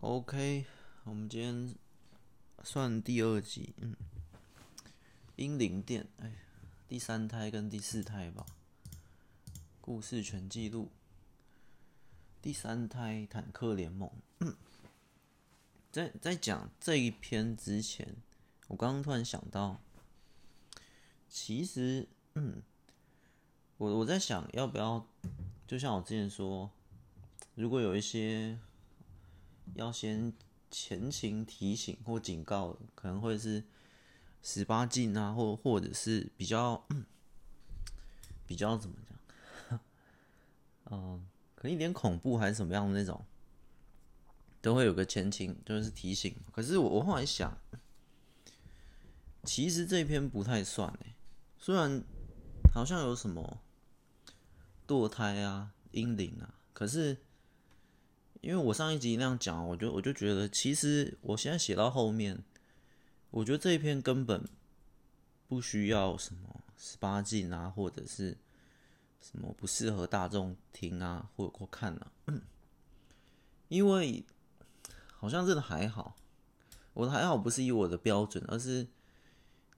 OK，我们今天算第二集，嗯，英灵殿，哎，第三胎跟第四胎吧，故事全记录，第三胎坦克联盟。嗯、在在讲这一篇之前，我刚刚突然想到，其实，嗯，我我在想要不要，就像我之前说，如果有一些。要先前情提醒或警告，可能会是十八禁啊，或或者是比较比较怎么讲？嗯，可能一点恐怖还是什么样的那种，都会有个前情，就是提醒。可是我我后来想，其实这篇不太算诶，虽然好像有什么堕胎啊、婴灵啊，可是。因为我上一集那样讲，我就我就觉得，其实我现在写到后面，我觉得这一篇根本不需要什么十八禁啊，或者是什么不适合大众听啊，或或看啊，因为好像真的还好，我的还好不是以我的标准，而是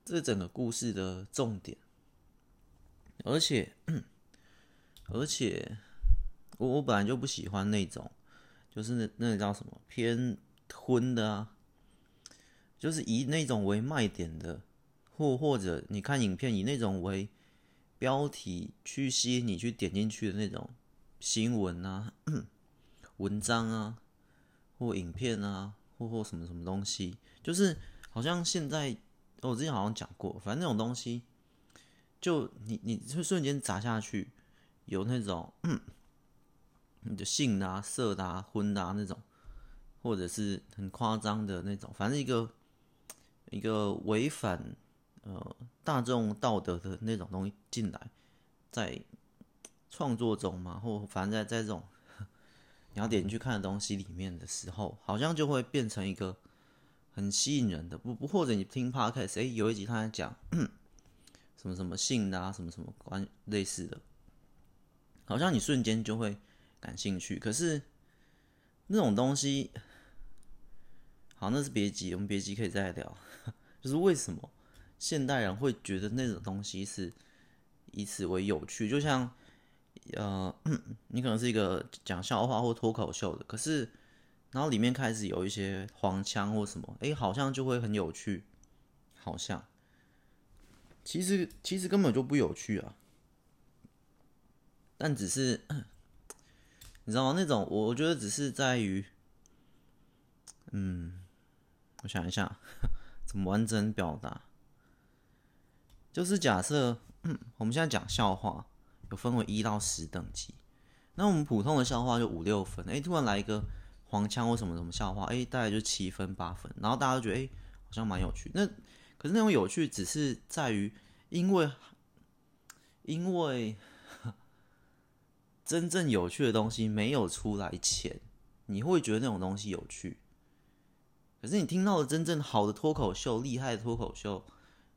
这整个故事的重点，而且 而且我我本来就不喜欢那种。就是那那个叫什么偏荤的啊，就是以那种为卖点的，或或者你看影片以那种为标题去吸引你去点进去的那种新闻啊、文章啊，或影片啊，或或什么什么东西，就是好像现在我之前好像讲过，反正那种东西，就你你就瞬间砸下去，有那种。你的性啊、色啊、婚啊那种，或者是很夸张的那种，反正一个一个违反呃大众道德的那种东西进来，在创作中嘛，或反正在在这种你要点进去看的东西里面的时候，好像就会变成一个很吸引人的。不不，或者你听 podcast，哎，有一集他在讲 什么什么性啊，什么什么关类似的，好像你瞬间就会。感兴趣，可是那种东西，好，那是别急，我们别急，可以再聊。就是为什么现代人会觉得那种东西是以此为有趣？就像，呃，你可能是一个讲笑话或脱口秀的，可是然后里面开始有一些黄腔或什么，哎，好像就会很有趣，好像，其实其实根本就不有趣啊，但只是。你知道吗？那种我我觉得只是在于，嗯，我想一下 怎么完整表达。就是假设，嗯，我们现在讲笑话，有分为一到十等级。那我们普通的笑话就五六分，哎，突然来一个黄腔或什么什么笑话，哎，大概就七分八分。然后大家都觉得，哎，好像蛮有趣。那可是那种有趣，只是在于，因为，因为。真正有趣的东西没有出来前，你会觉得那种东西有趣。可是你听到的真正好的脱口秀、厉害的脱口秀、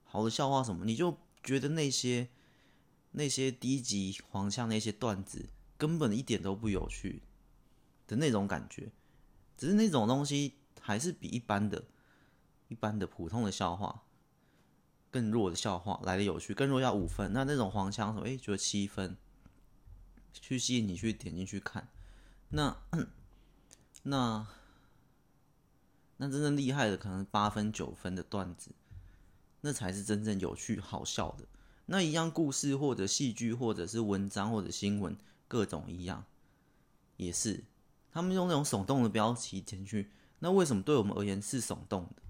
好的笑话什么，你就觉得那些那些低级黄腔那些段子根本一点都不有趣的那种感觉。只是那种东西还是比一般的、一般的普通的笑话更弱的笑话来的有趣，更弱要五分。那那种黄腔什么，哎，觉得七分。去吸引你去点进去看，那那那真正厉害的可能八分九分的段子，那才是真正有趣好笑的。那一样故事或者戏剧或者是文章或者新闻，各种一样，也是他们用那种耸动的标题进去。那为什么对我们而言是耸动的？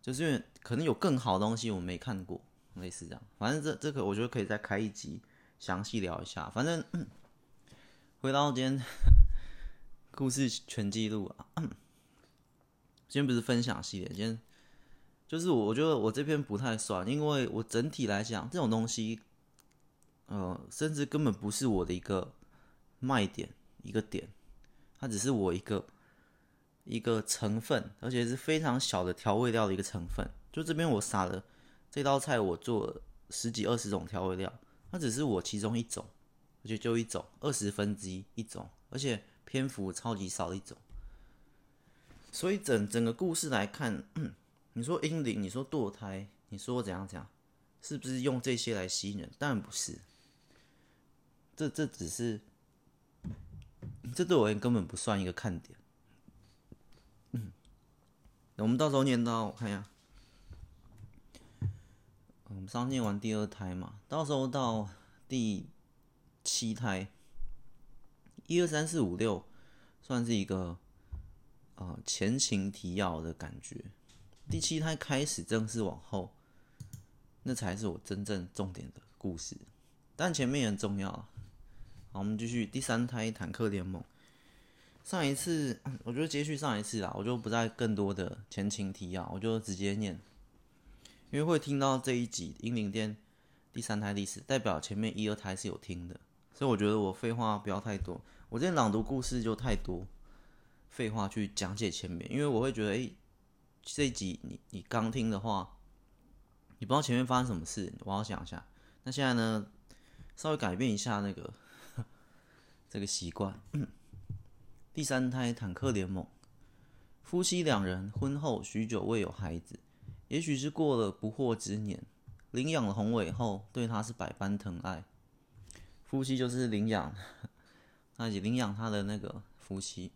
就是因为可能有更好的东西我们没看过，类似这样。反正这这个我觉得可以再开一集。详细聊一下，反正回到今天故事全记录啊。今天不是分享系列，今天就是我，我觉得我这篇不太算，因为我整体来讲，这种东西，呃，甚至根本不是我的一个卖点，一个点，它只是我一个一个成分，而且是非常小的调味料的一个成分。就这边我撒了这道菜，我做了十几二十种调味料。它只是我其中一种，而且就一种，二十分之一一种，而且篇幅超级少的一种。所以整整个故事来看，你说阴灵，你说堕胎，你说怎样怎样，是不是用这些来吸引人？当然不是，这这只是，这对我而言根本不算一个看点。嗯，我们到时候念到，我看一下，我们上念完第二胎嘛，到时候到第七胎，一二三四五六，算是一个。啊、呃，前情提要的感觉。第七胎开始正式往后，那才是我真正重点的故事。但前面也很重要。好，我们继续第三胎坦克联盟。上一次我就接续上一次啦，我就不再更多的前情提要，我就直接念。因为会听到这一集《英灵殿》第三胎历史，代表前面一二胎是有听的，所以我觉得我废话不要太多。我今天朗读故事就太多。废话去讲解前面，因为我会觉得，哎、这一集你你刚听的话，你不知道前面发生什么事，我要想一下。那现在呢，稍微改变一下那个 这个习惯。第三胎坦克联盟，夫妻两人婚后许久未有孩子，也许是过了不惑之年，领养了宏伟后，对他是百般疼爱。夫妻就是领养，那也领养他的那个夫妻。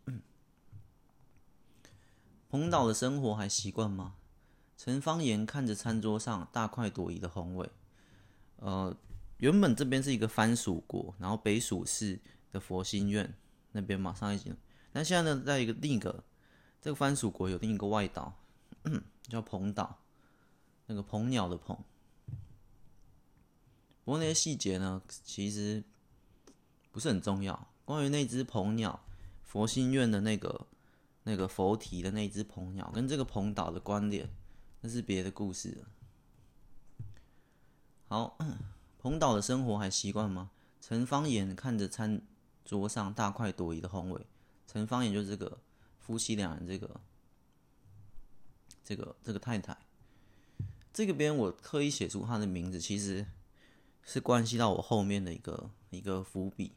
彭岛的生活还习惯吗？陈方言看着餐桌上大快朵颐的宏伟，呃，原本这边是一个番薯国，然后北蜀市的佛心院那边马上一集，那现在呢，在一个另一个这个番薯国有另一个外岛，叫彭岛，那个鹏鸟的鹏。不过那些细节呢，其实不是很重要。关于那只鹏鸟，佛心院的那个。那个佛体的那只鹏鸟跟这个鹏岛的关联，那是别的故事了。好，鹏岛的生活还习惯吗？陈方言看着餐桌上大快朵颐的宏伟，陈方言就是这个夫妻两人，这个这个这个太太。这个边我刻意写出她的名字，其实是关系到我后面的一个一个伏笔。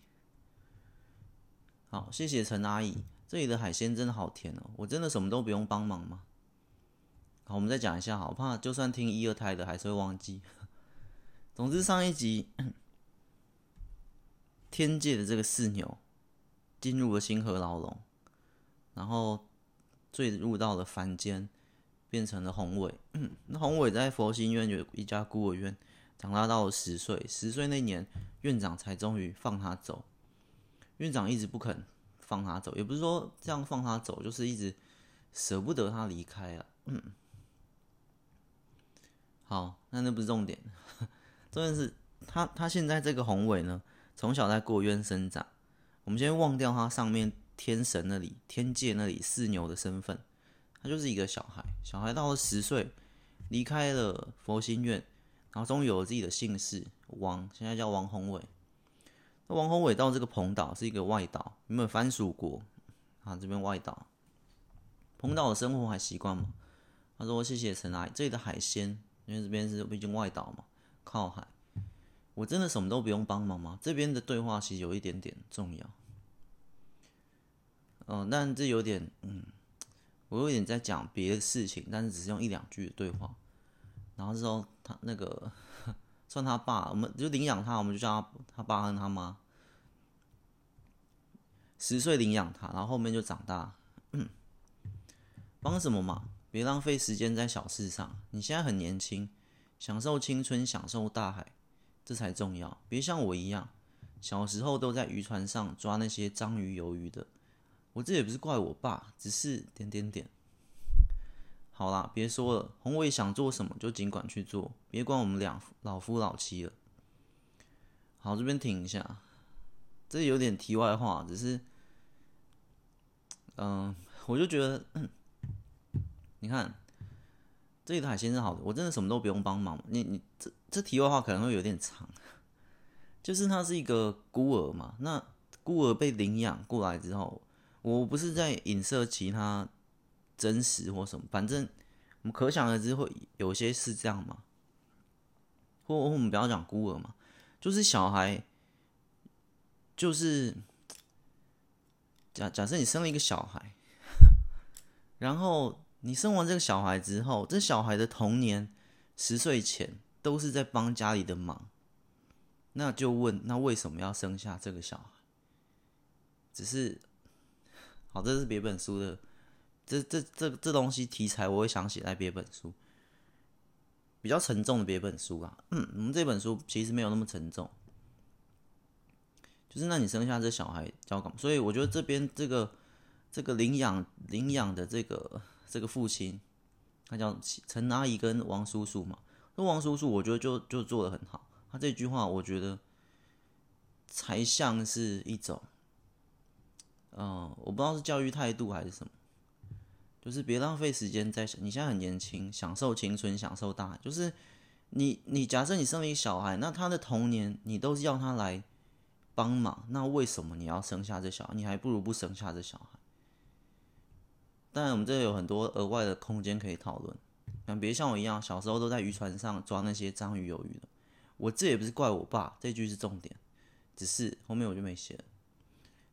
好，谢谢陈阿姨。这里的海鲜真的好甜哦！我真的什么都不用帮忙吗？好，我们再讲一下，好怕就算听一二胎的还是会忘记。总之，上一集天界的这个四牛进入了星河牢笼，然后坠入到了凡间，变成了宏伟。那宏伟在佛心院有一家孤儿院，长大到了十岁，十岁那年院长才终于放他走。院长一直不肯。放他走，也不是说这样放他走，就是一直舍不得他离开啊。嗯，好，那那不是重点，重点是他他现在这个宏伟呢，从小在过院生长。我们先忘掉他上面天神那里、天界那里四牛的身份，他就是一个小孩。小孩到了十岁，离开了佛心院，然后终于有了自己的姓氏王，现在叫王宏伟。那王宏伟到这个鹏岛是一个外岛，有没有番薯国啊？这边外岛，鹏岛的生活还习惯吗？他说：“谢谢陈阿姨，这里的海鲜，因为这边是毕竟外岛嘛，靠海。我真的什么都不用帮忙吗？这边的对话其实有一点点重要。嗯、但这有点，嗯，我有点在讲别的事情，但是只是用一两句的对话。然后之后他那个。”算他爸，我们就领养他，我们就叫他他爸和他妈。十岁领养他，然后后面就长大。帮什么忙？别浪费时间在小事上。你现在很年轻，享受青春，享受大海，这才重要。别像我一样，小时候都在渔船上抓那些章鱼、鱿鱼的。我这也不是怪我爸，只是点点点。好啦，别说了，宏伟想做什么就尽管去做，别管我们俩老夫老妻了。好，这边停一下，这有点题外话，只是，嗯、我就觉得，你看，这里的海鲜是好的，我真的什么都不用帮忙。你你这这题外话可能会有点长，就是他是一个孤儿嘛，那孤儿被领养过来之后，我不是在影射其他。真实或什么，反正我们可想而知，会有些是这样嘛。或我们不要讲孤儿嘛，就是小孩，就是假假设你生了一个小孩，然后你生完这个小孩之后，这小孩的童年十岁前都是在帮家里的忙，那就问，那为什么要生下这个小孩？只是，好，这是别本书的，这这这这东西题材我会想写在别本书，比较沉重的别本书啊。嗯，我们这本书其实没有那么沉重，就是那你生下这小孩叫什么？所以我觉得这边这个。这个领养领养的这个这个父亲，他叫陈阿姨跟王叔叔嘛。那王叔叔我觉得就就做的很好。他这句话我觉得才像是一种，嗯、我不知道是教育态度还是什么，就是别浪费时间在你现在很年轻，享受青春，享受大。就是你你假设你生了一个小孩，那他的童年你都是要他来帮忙，那为什么你要生下这小孩？你还不如不生下这小孩。当然，我们这里有很多额外的空间可以讨论。但别像我一样，小时候都在渔船上抓那些章鱼、鱿鱼的。我这也不是怪我爸，这句是重点。只是后面我就没写了。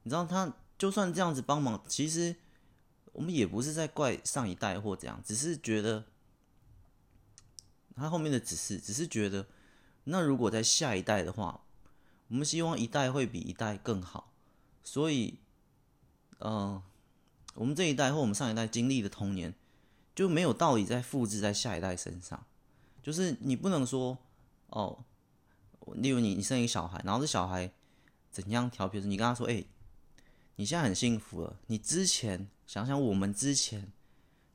你知道，他就算这样子帮忙，其实我们也不是在怪上一代或怎样，只是觉得他后面的只是，只是觉得，那如果在下一代的话，我们希望一代会比一代更好。所以，嗯、我们这一代或我们上一代经历的童年，就没有道理再复制在下一代身上。就是你不能说哦，例如你你生一个小孩，然后这小孩怎样调皮，你跟他说：“哎，你现在很幸福了。你之前想想我们之前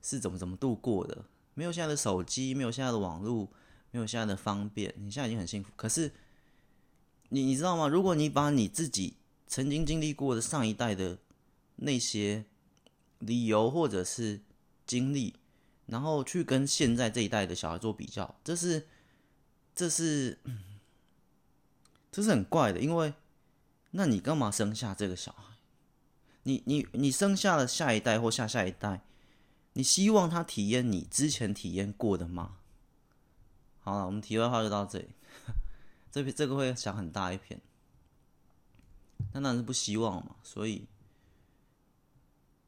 是怎么怎么度过的，没有现在的手机，没有现在的网络，没有现在的方便，你现在已经很幸福。可是你你知道吗？如果你把你自己曾经经历过的上一代的那些。理由或者是经历，然后去跟现在这一代的小孩做比较，这是，这是，这是很怪的，因为，那你干嘛生下这个小孩？你你你生下了下一代或下下一代，你希望他体验你之前体验过的吗？好了，我们题外话就到这里，这边这个会想很大一篇，那当然是不希望嘛，所以。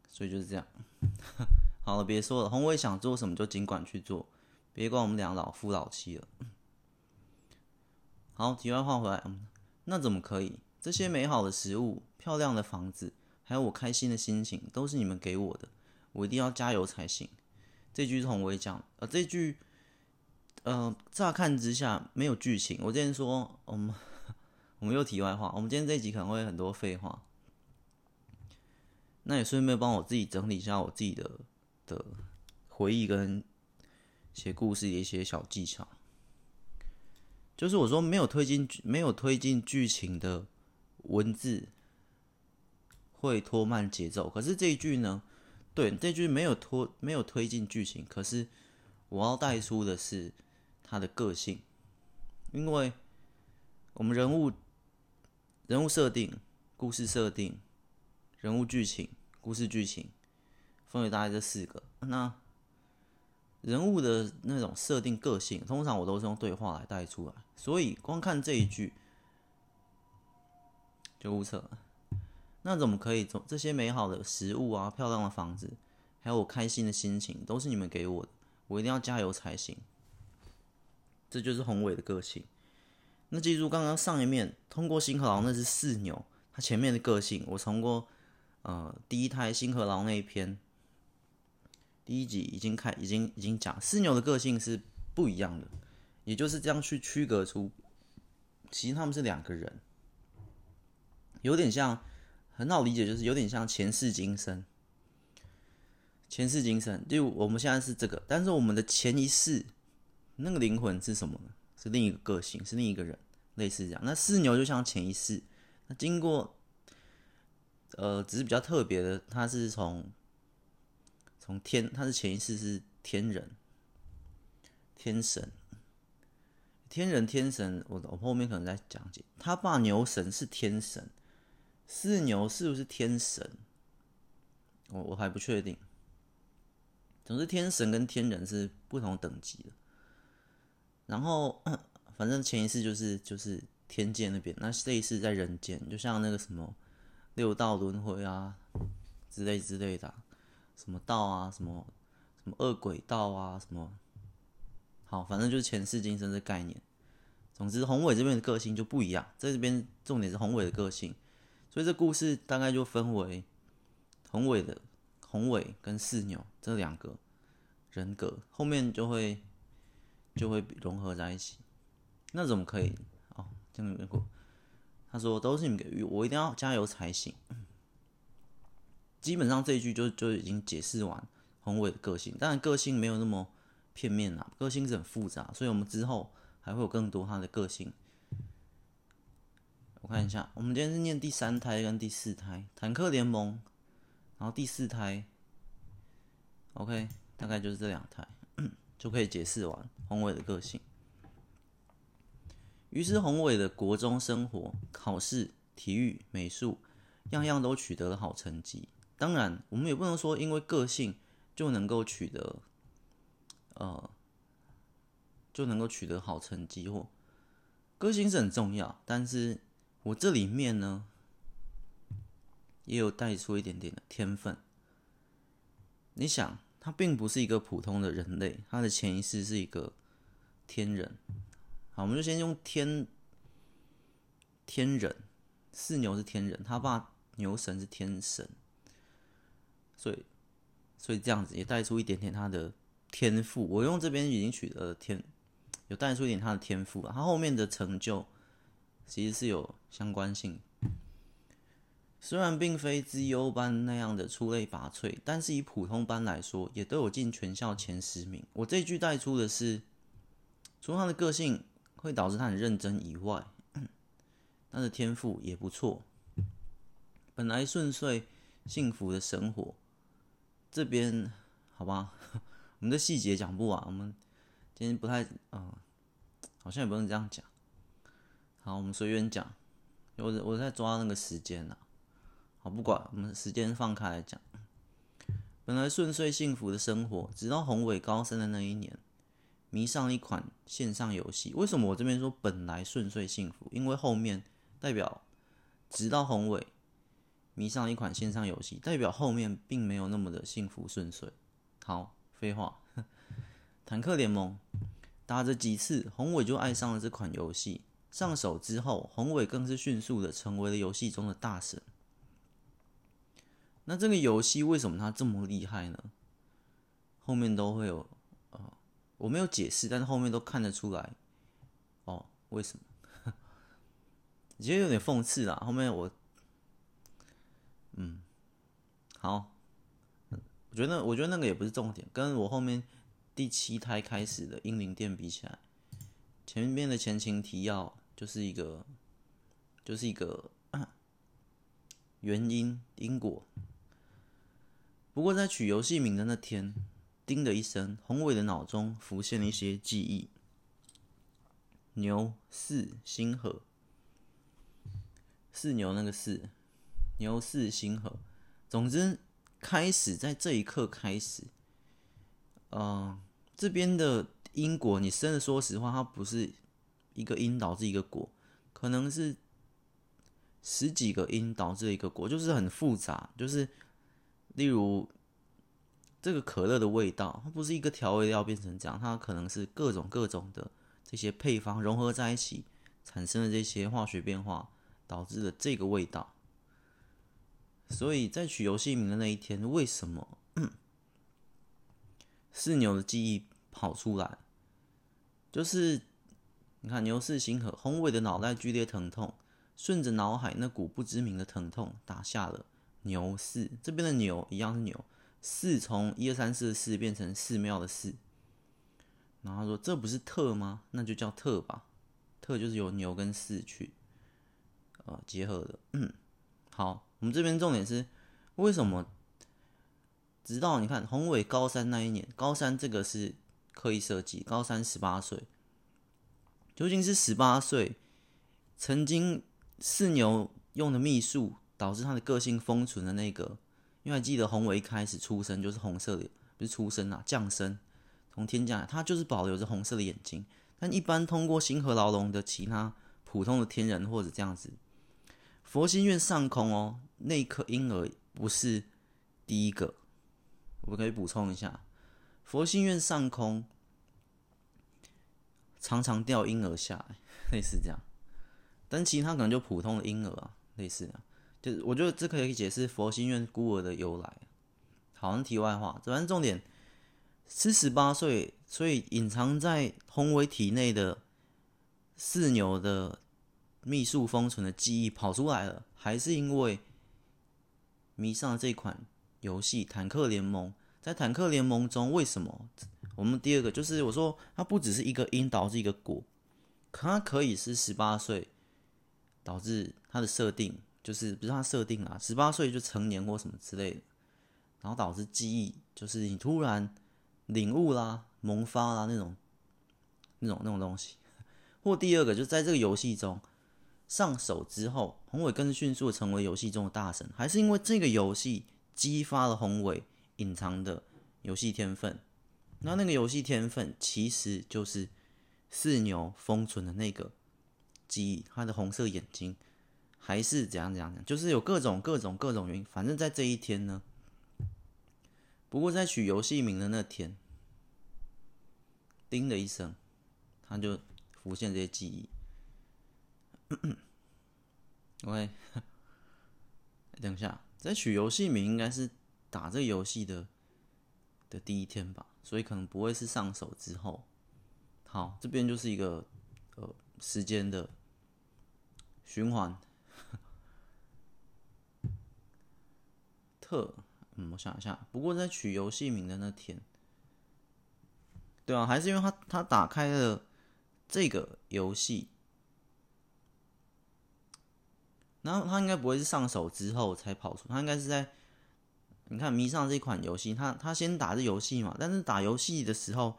所以就是这样，好了，别说了。宏伟想做什么就尽管去做，别管我们俩老夫老妻了。好，题外话回来，那怎么可以？这些美好的食物、漂亮的房子，还有我开心的心情，都是你们给我的，我一定要加油才行。这句是宏伟讲，呃，这句，呃，乍看之下没有剧情。我之前说，我们 我们又题外话，我们今天这一集可能会很多废话。那也顺便帮我自己整理一下我自己的的回忆跟写故事的一些小技巧。就是我说没有推进没有推进剧情的文字会拖慢节奏，可是这一句呢，对，这句没有拖没有推进剧情，可是我要带出的是他的个性，因为我们人物人物设定、故事设定、人物剧情。故事剧情分为大概这四个，那人物的那种设定个性，通常我都是用对话来带出来，所以光看这一句就无策了。那怎么可以？从这些美好的食物啊、漂亮的房子，还有我开心的心情，都是你们给我的，我一定要加油才行。这就是宏伟的个性。那记住，刚刚上一面通过星河狼那只四牛，它前面的个性，我通过。呃，第一胎星河狼那一篇，第一集已经开，已经已经讲四牛的个性是不一样的，也就是这样去区隔出，其实他们是两个人，有点像，很好理解，就是有点像前世今生，前世今生，就我们现在是这个，但是我们的前一世那个灵魂是什么呢？是另一个个性，是另一个人，类似这样。那四牛就像前一世，那经过。呃，只是比较特别的，他是从从天，他是前一世是天人，天神，天人天神，我我后面可能再讲解。他爸牛神是天神，四牛是不是天神？我我还不确定。总之，天神跟天人是不同等级的。然后，反正前一世就是就是天界那边，那这一世在人间，就像那个什么。六道轮回啊，之类之类的，什么道啊，什么什么恶鬼道啊，什么好，反正就是前世今生的概念。总之，宏伟这边的个性就不一样，在这边重点是宏伟的个性，所以这故事大概就分为宏伟的宏伟跟四牛这两个人格，后面就会就会融合在一起。那怎么可以？哦，这样没过。他说都是你们给予，我一定要加油才行。基本上这一句就就已经解释完宏伟的个性，当然个性没有那么片面啦，个性是很复杂，所以我们之后。还会有更多他的个性。我看一下，我们今天是念第三胎跟第四胎，坦克联盟，然后第四胎，OK，大概就是这两胎 就可以解释完宏伟的个性。于是宏伟的国中生活、考试、体育、美术，样样都取得了好成绩。当然，我们也不能说因为个性就能够取得，呃。就能够取得好成绩或个性是很重要，但是我这里面呢，也有带出一点点的天分。你想，他并不是一个普通的人类，他的潜意识是一个天人。好，我们就先用天天人，四牛是天人，他爸牛神是天神，所以所以这样子也带出一点点他的天赋。我用这边已经取得了天。有带出一点他的天赋啊，他后面的成就其实是有相关性。虽然并非资优班那样的出类拔萃，但是以普通班来说，也都有进全校前十名。我这句带出的是，除了他的个性会导致他很认真以外，他的天赋也不错。本来顺遂幸福的生活，这边好吧，我们的细节讲不完，我们。今天不太，嗯，好像也不能这样讲。好，我们随缘讲。我我在抓那个时间呢。好，不管我们时间放开来讲。本来顺遂幸福的生活，直到宏伟高三的那一年，迷上一款线上游戏。为什么我这边说本来顺遂幸福？因为后面代表直到宏伟迷上一款线上游戏，代表后面并没有那么的幸福顺遂。好，废话。坦克联盟打着几次，宏伟就爱上了这款游戏。上手之后，宏伟更是迅速的成为了游戏中的大神。那这个游戏为什么它这么厉害呢？后面都会有，呃，我没有解释，但是后面都看得出来。哦，为什么？其实有点讽刺啦。后面我，嗯，好，我觉得，我觉得那个也不是重点，跟我后面。第七胎开始的英灵殿比起来，前面的前情提要就是一个，就是一个原因因果。不过在取游戏名的那天，叮的一声，宏伟的脑中浮现了一些记忆。牛四星河，四牛那个四，牛四星河。总之，开始在这一刻开始，嗯、这边的因果，你真的说实话，它不是一个因导致一个果，可能是十几个因导致一个果，就是很复杂。就是例如这个可乐的味道，它不是一个调味料变成这样，它可能是各种各种的这些配方融合在一起，产生的这些化学变化，导致了这个味道。所以在取游戏名的那一天，为什么？四牛的记忆跑出来，就是你看牛四星河，宏伟的脑袋剧烈疼痛，顺着脑海那股不知名的疼痛打下了牛四。这边的牛一样是牛，四从一二三四的四变成寺庙的寺。然后说：“这不是特吗？那就叫特吧。特就是由牛跟四去呃结合的。嗯，好，我们这边重点是为什么？”直到你看宏伟高三那一年，高三这个是刻意设计，高三十八岁，究竟是十八岁，曾经四牛用的秘术导致他的个性封存的那个，因为还记得红伟一开始出生就是红色的，不是出生啊，降生从天降，他就是保留着红色的眼睛，但一般通过星河牢笼的其他普通的天人或者这样子，佛心院上空哦，那颗婴儿不是第一个。我可以补充一下，佛心院上空常常掉婴儿下来，类似这样。但其他可能就普通的婴儿啊，类似啊，就我觉得这可以解释佛心院孤儿的由来。好，像题外话，反正重点是十八岁，所以隐藏在宏伟体内的四牛的秘术封存的记忆跑出来了，还是因为迷上了这款游戏《坦克联盟》。在《坦克联盟》中，为什么我们第二个就是我说它不只是一个因导致一个果，可它可以是十八岁。导致他的设定就是不是他设定啊，十八岁就成年或什么之类的，然后导致记忆就是你突然领悟啦、萌发啦那种、那种、那种东西。或第二个就在这个游戏中上手之后，宏伟更迅速成为游戏中的大神，还是因为这个游戏激发了宏伟隐藏的游戏天分？那那个游戏天分其实就是四牛封存的那个。记忆，他的红色眼睛，还是怎样怎样，就是有各种各种各种原因。反正，在这一天呢，不过在取游戏名的那天，叮的一声，他就浮现这些记忆。OK，等一下，在取游戏名应该是打这游戏的的第一天吧，所以可能不会是上手之后。好，这边就是一个呃时间的。循环，特，嗯，我想一下。不过在取游戏名的那天，对啊，还是因为他他打开了这个游戏，然后他应该不会是上手之后才跑出，他应该是在你看迷上这款游戏，他他先打这游戏嘛，但是打游戏的时候，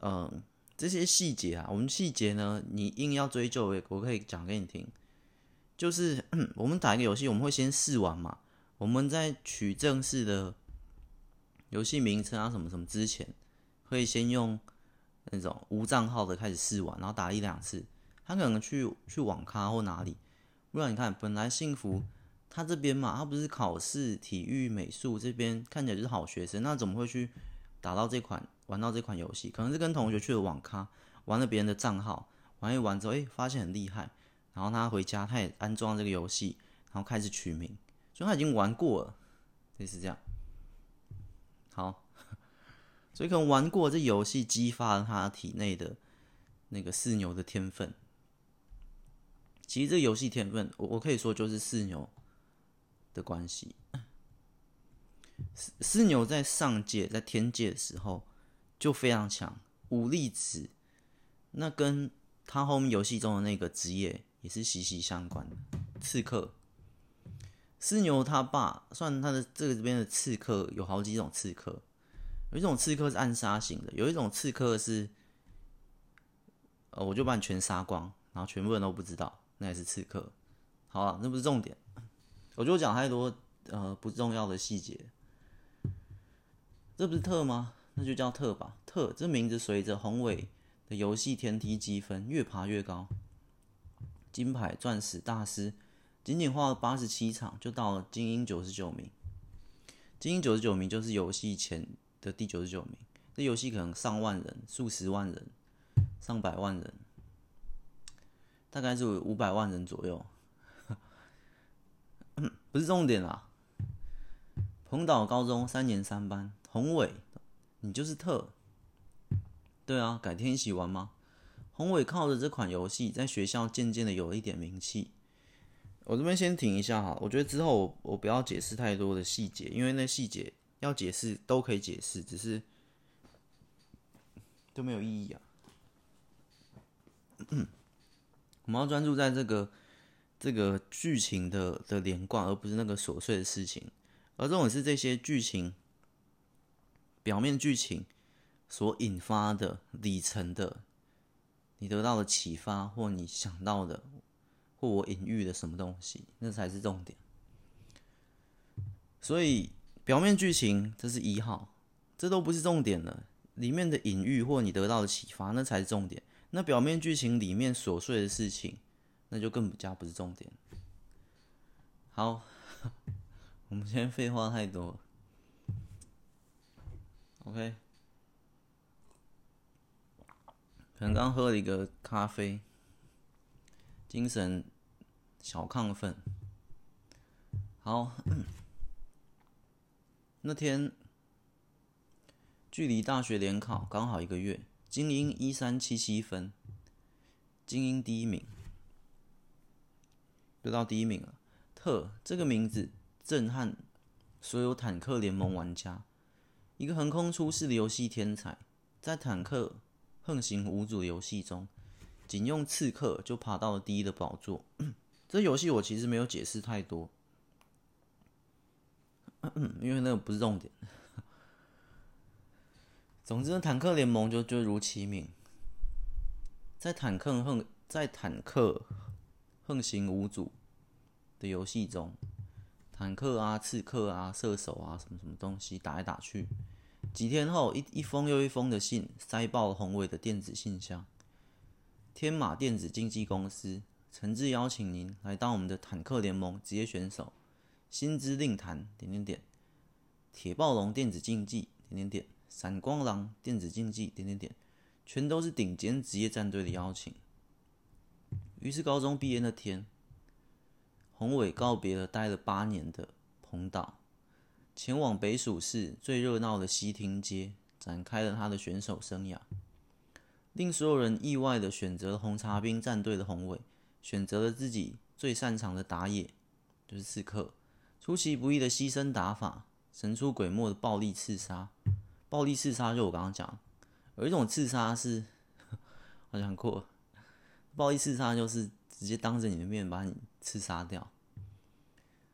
嗯、这些细节啊，我们细节呢，你硬要追究，我可以讲给你听。就是 我们打一个游戏，我们会先试玩嘛。我们在取正式的游戏名称啊什么什么之前，会先用那种无账号的开始试玩，然后打一两次。他可能去去网咖或哪里，不然你看，本来幸福他这边嘛，他不是考试、体育、美术这边看起来就是好学生，那怎么会去打到这款？玩到这款游戏，可能是跟同学去了网咖，玩了别人的账号，玩一玩之后，诶，发现很厉害，然后他回家，他也安装这个游戏，然后开始取名，所以他已经玩过了，类似这样。好，所以可能玩过这游戏，激发了他体内的那个四牛的天分。其实这游戏天分，我我可以说就是四牛的关系。四四牛在上界，在天界的时候。就非常强，武力值，那跟他后面游戏中的那个职业也是息息相关的。刺客，四牛他爸算他的这个这边的刺客有好几种刺客，有一种刺客是暗杀型的，有一种刺客是，呃，我就把你全杀光，然后全部人都不知道，那也是刺客。好了，那不是重点，我就讲太多呃不重要的细节，这不是特吗？那就叫特吧，特这名字随着宏伟的游戏天梯积分越爬越高，金牌、钻石、大师，仅仅花了八十七场就到了精英九十九名。精英九十九名就是游戏前的第九十九名。这游戏可能上万人、数十万人、上百万人，大概是五百万人左右。不是重点啦。彭岛高中三年三班，宏伟。你就是特，对啊，改天一起玩吗？宏伟靠着这款游戏在学校渐渐的有了一点名气。我这边先停一下哈，我觉得之后我我不要解释太多的细节，因为那细节要解释都可以解释，只是都没有意义啊。我们要专注在这个这个剧情的的连贯，而不是那个琐碎的事情。而这种是这些剧情。表面剧情所引发的里层的，你得到的启发，或你想到的，或我隐喻的什么东西，那才是重点。所以表面剧情这是一号，这都不是重点了。里面的隐喻或你得到的启发，那才是重点。那表面剧情里面琐碎的事情，那就更加不是重点。好，我们今天废话太多。OK，可能刚喝了一个咖啡，精神小亢奋。好，那天距离大学联考刚好一个月，精英一三七七分，精英第一名，得到第一名了。特这个名字震撼所有坦克联盟玩家。一个横空出世的游戏天才，在坦克横行无阻的游戏中，仅用刺客就爬到了第一的宝座。这游戏我其实没有解释太多，因为那个不是重点。总之，坦克联盟就就如其名，在坦克横在坦克横行无阻的游戏中。坦克啊，刺客啊，射手啊，什么什么东西打来打去。几天后，一一封又一封的信塞爆了宏伟的电子信箱。天马电子竞技公司诚挚邀请您来当我们的坦克联盟职业选手，薪资另谈。点点点。铁暴龙电子竞技。点点点。闪光狼电子竞技。点点点。全都是顶尖职业战队的邀请。于是高中毕业那天。宏伟告别了待了八年的彭岛，前往北薯市最热闹的西町街，展开了他的选手生涯。令所有人意外的选择了红茶兵战队的宏伟，选择了自己最擅长的打野，就是刺客，出其不意的牺牲打法，神出鬼没的暴力刺杀。暴力刺杀就我刚刚讲，有一种刺杀是，好像很酷，暴力刺杀就是直接当着你的面把你刺杀掉。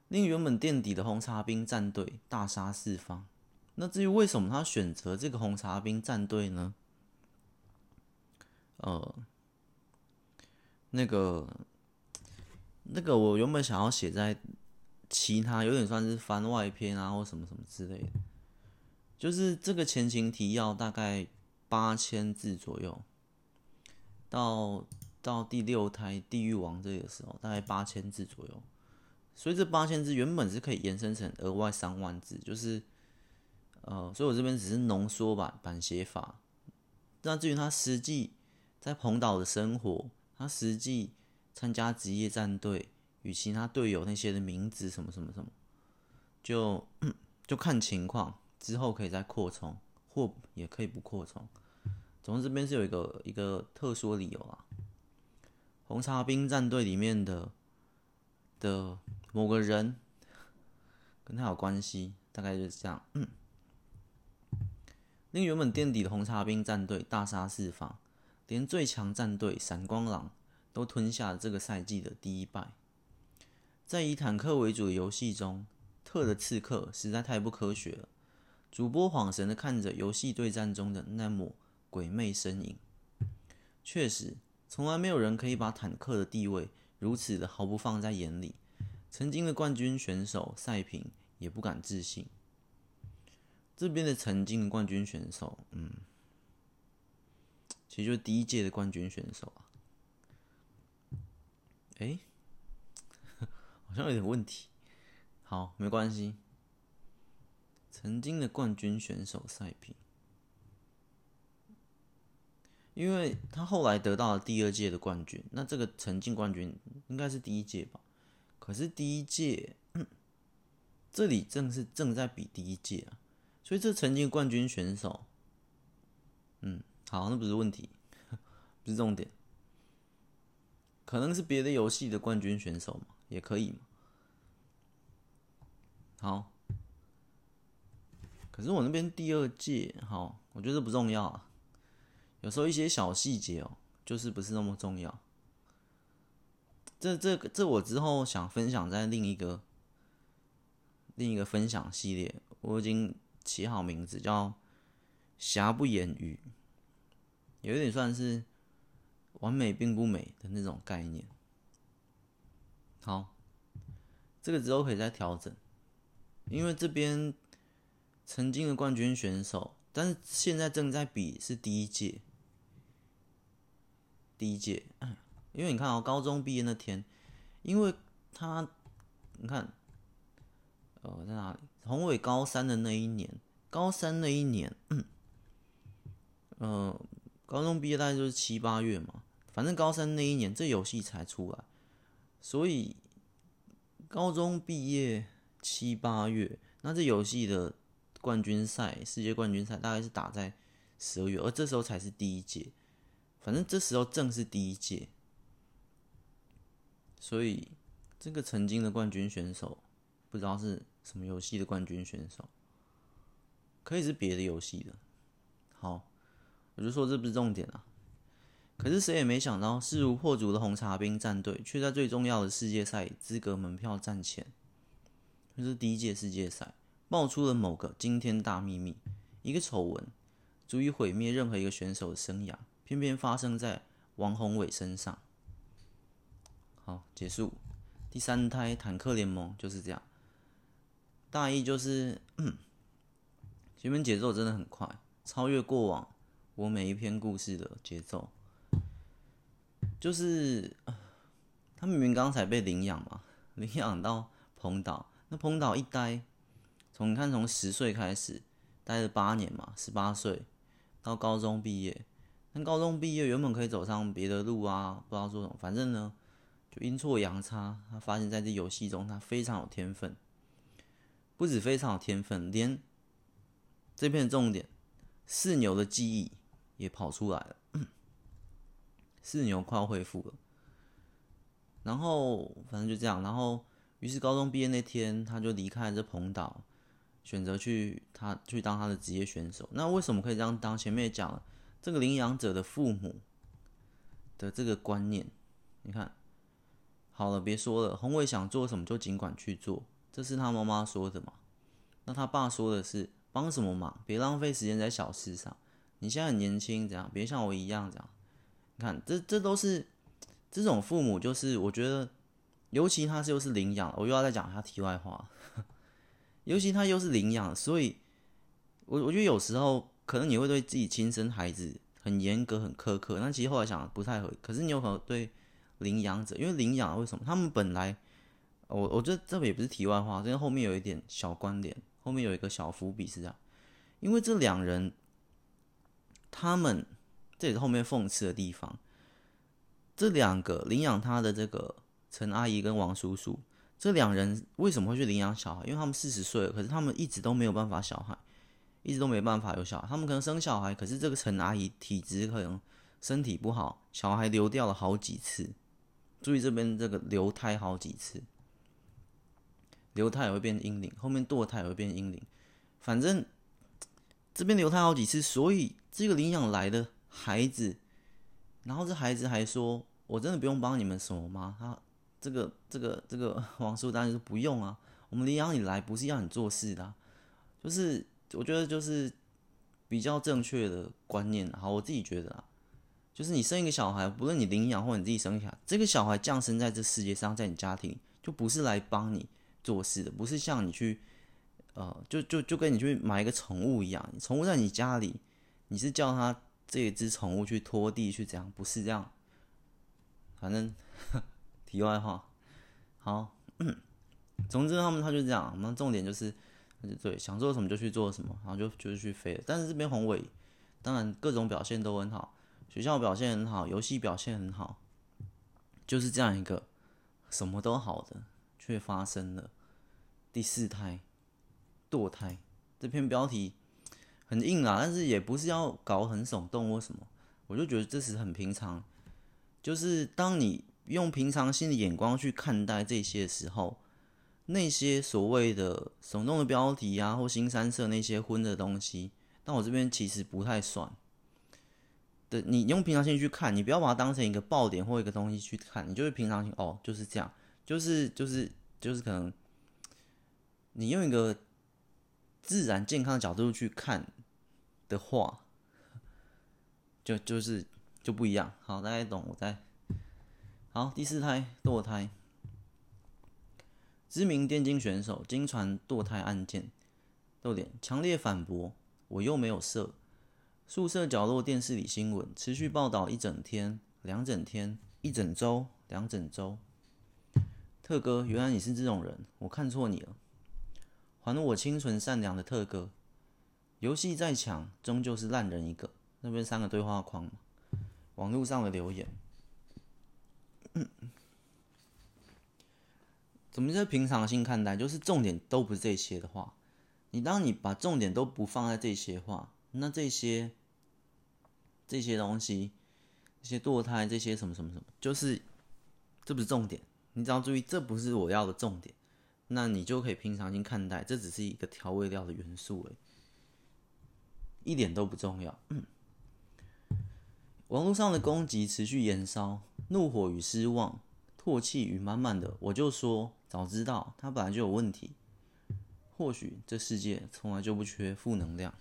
令原本垫底的红茶兵战队大杀四方。那至于为什么他选择这个红茶兵战队呢？呃，那个，那个我原本想要写在其他，有点算是番外篇啊，或什么什么之类的。就是这个前情提要大概八千字左右，到到第六胎地狱王这个时候，大概八千字左右。所以这八千字原本是可以延伸成额外三万字，就是，呃，所以我这边只是浓缩版版写法。那至于他实际在彭岛的生活，他实际参加职业战队与其他队友那些的名字什么什么什么，就就看情况，之后可以再扩充，或也可以不扩充。总之这边是有一个一个特殊理由啊，红茶兵战队里面的的。某个人跟他有关系，大概就是这样。嗯，令原本垫底的红茶兵战队大杀四方，连最强战队闪光狼都吞下了这个赛季的第一败。在以坦克为主的游戏中，特的刺客实在太不科学了。主播恍神的看着游戏对战中的那抹鬼魅身影，确实，从来没有人可以把坦克的地位如此的毫不放在眼里。曾经的冠军选手赛平也不敢置信。这边的曾经的冠军选手，嗯，其实就是第一届的冠军选手啊。哎，好像有点问题。好，没关系。曾经的冠军选手赛平，因为他后来得到了第二届的冠军，那这个曾经冠军应该是第一届吧。可是第一届，这里正是正在比第一届啊，所以这曾经冠军选手，嗯，好，那不是问题，不是重点，可能是别的游戏的冠军选手嘛，也可以嘛。好，可是我那边第二届，好，我觉得不重要啊，有时候一些小细节哦，就是不是那么重要。这这这我之后想分享在另一个另一个分享系列，我已经起好名字叫“瑕不掩瑜”，有点算是完美并不美的那种概念。好，这个之后可以再调整，因为这边曾经的冠军选手，但是现在正在比是第一届，第一届。因为你看哦，高中毕业那天，因为他，你看，呃，在哪里？宏伟高三的那一年，高三那一年，嗯，呃，高中毕业大概就是七八月嘛，反正高三那一年这游戏才出来，所以高中毕业七八月，那这游戏的冠军赛、世界冠军赛大概是打在十二月，而这时候才是第一届，反正这时候正是第一届，所以这个曾经的冠军选手不知道是什么游戏的冠军选手。可以是别的游戏的，好，我就说这不是重点啊。可是谁也没想到，势如破竹的红茶兵战队，却在最重要的世界赛资格门票战前，就是第一届世界赛，爆出了某个惊天大秘密，一个丑闻，足以毁灭任何一个选手的生涯，偏偏发生在王宏伟身上。好，结束。第三胎坦克联盟就是这样，大意就是。前面节奏真的很快，超越过往我每一篇故事的节奏。就是他明明刚才被领养嘛，领养到彭岛，那彭岛一待，从你看从十岁开始待了八年嘛，十八岁到高中毕业，高中毕业原本可以走上别的路啊，不知道做什么，反正呢就阴错阳差，他发现在这游戏中他非常有天分，不止非常有天分，连。这片重点，四牛的记忆也跑出来了。四牛快要恢复了，然后反正就这样。然后，于是高中毕业那天，他就离开了这蓬岛，选择去他去当他的职业选手。那为什么可以这样当？前面也讲了，这个领养者的父母的这个观念，你看，好了，别说了，宏伟想做什么就尽管去做，这是他妈妈说的嘛？那他爸说的是。帮什么忙？别浪费时间在小事上。你现在很年轻，这样别像我一样这样。你看，这这都是这种父母，就是我觉得，尤其他是又是领养，我又要再讲他题外话。尤其他又是领养，所以我我觉得有时候可能你会对自己亲生孩子很严格、很苛刻，那其实后来想不太合。可是你有可能对领养者，因为领养为什么？他们本来，我我觉得这个也不是题外话，因为后面有一点小关联。后面有一个小伏笔是这样，因为这两人，他们这也是后面讽刺的地方。这两个领养他的这个陈阿姨跟王叔叔，这两人为什么会去领养小孩？因为他们四十岁了，可是他们一直都没有办法小孩，一直都没办法有小孩。他们可能生小孩，可是这个陈阿姨体质可能身体不好，小孩流掉了好几次。注意这边这个流胎好几次。流胎也会变婴灵，后面堕胎也会变婴灵，反正这边流胎好几次，所以这个领养来的孩子，然后这孩子还说：“我真的不用帮你们什么吗？”他这个这个这个王叔当然说：“不用啊，我们领养你来不是要你做事的，就是我觉得就是比较正确的观念。好，我自己觉得啊，就是你生一个小孩，不论你领养或你自己生下，这个小孩降生在这世界上，在你家庭就不是来帮你。”做事的不是像你去，呃，就就就跟你去买一个宠物一样，宠物在你家里，你是叫它这一只宠物去拖地去怎样？不是这样。反正 题外话，好，总之他们他就这样。那重点就是，对，想做什么就去做什么，然后就就是去飞了。但是这边宏伟，当然各种表现都很好，学校表现很好，游戏表现很好，就是这样一个什么都好的，却发生了。第四胎堕胎，这篇标题很硬啊，但是也不是要搞很耸动或什么，我就觉得这是很平常。就是当你用平常心的眼光去看待这些的时候，那些所谓的耸动的标题啊，或新三色那些荤的东西，但我这边其实不太算。对，你用平常心去看，你不要把它当成一个爆点或一个东西去看，你就是平常心哦，就是这样，就是就是就是可能。你用一个自然健康的角度去看的话，就就是就不一样。好，大家懂我在。好，第四胎堕胎，知名电竞选手惊传堕胎案件，逗点强烈反驳，我又没有射。宿舍角落电视里新闻持续报道一整天、两整天、一整周、两整周。特哥，原来你是这种人，我看错你了。还我清纯善良的特哥，游戏再强，终究是烂人一个。那边三个对话框，网络上的留言，怎么叫平常心看待？就是重点都不是这些的话，你当你把重点都不放在这些话，那这些这些东西，这些堕胎，这些什么什么什么，就是这不是重点。你只要注意，这不是我要的重点，那你就可以平常心看待，这只是一个调味料的元素而已，一点都不重要。嗯网络上的攻击持续延烧，怒火与失望，唾弃与满满的，我就说早知道他本来就有问题。或许这世界从来就不缺负能量。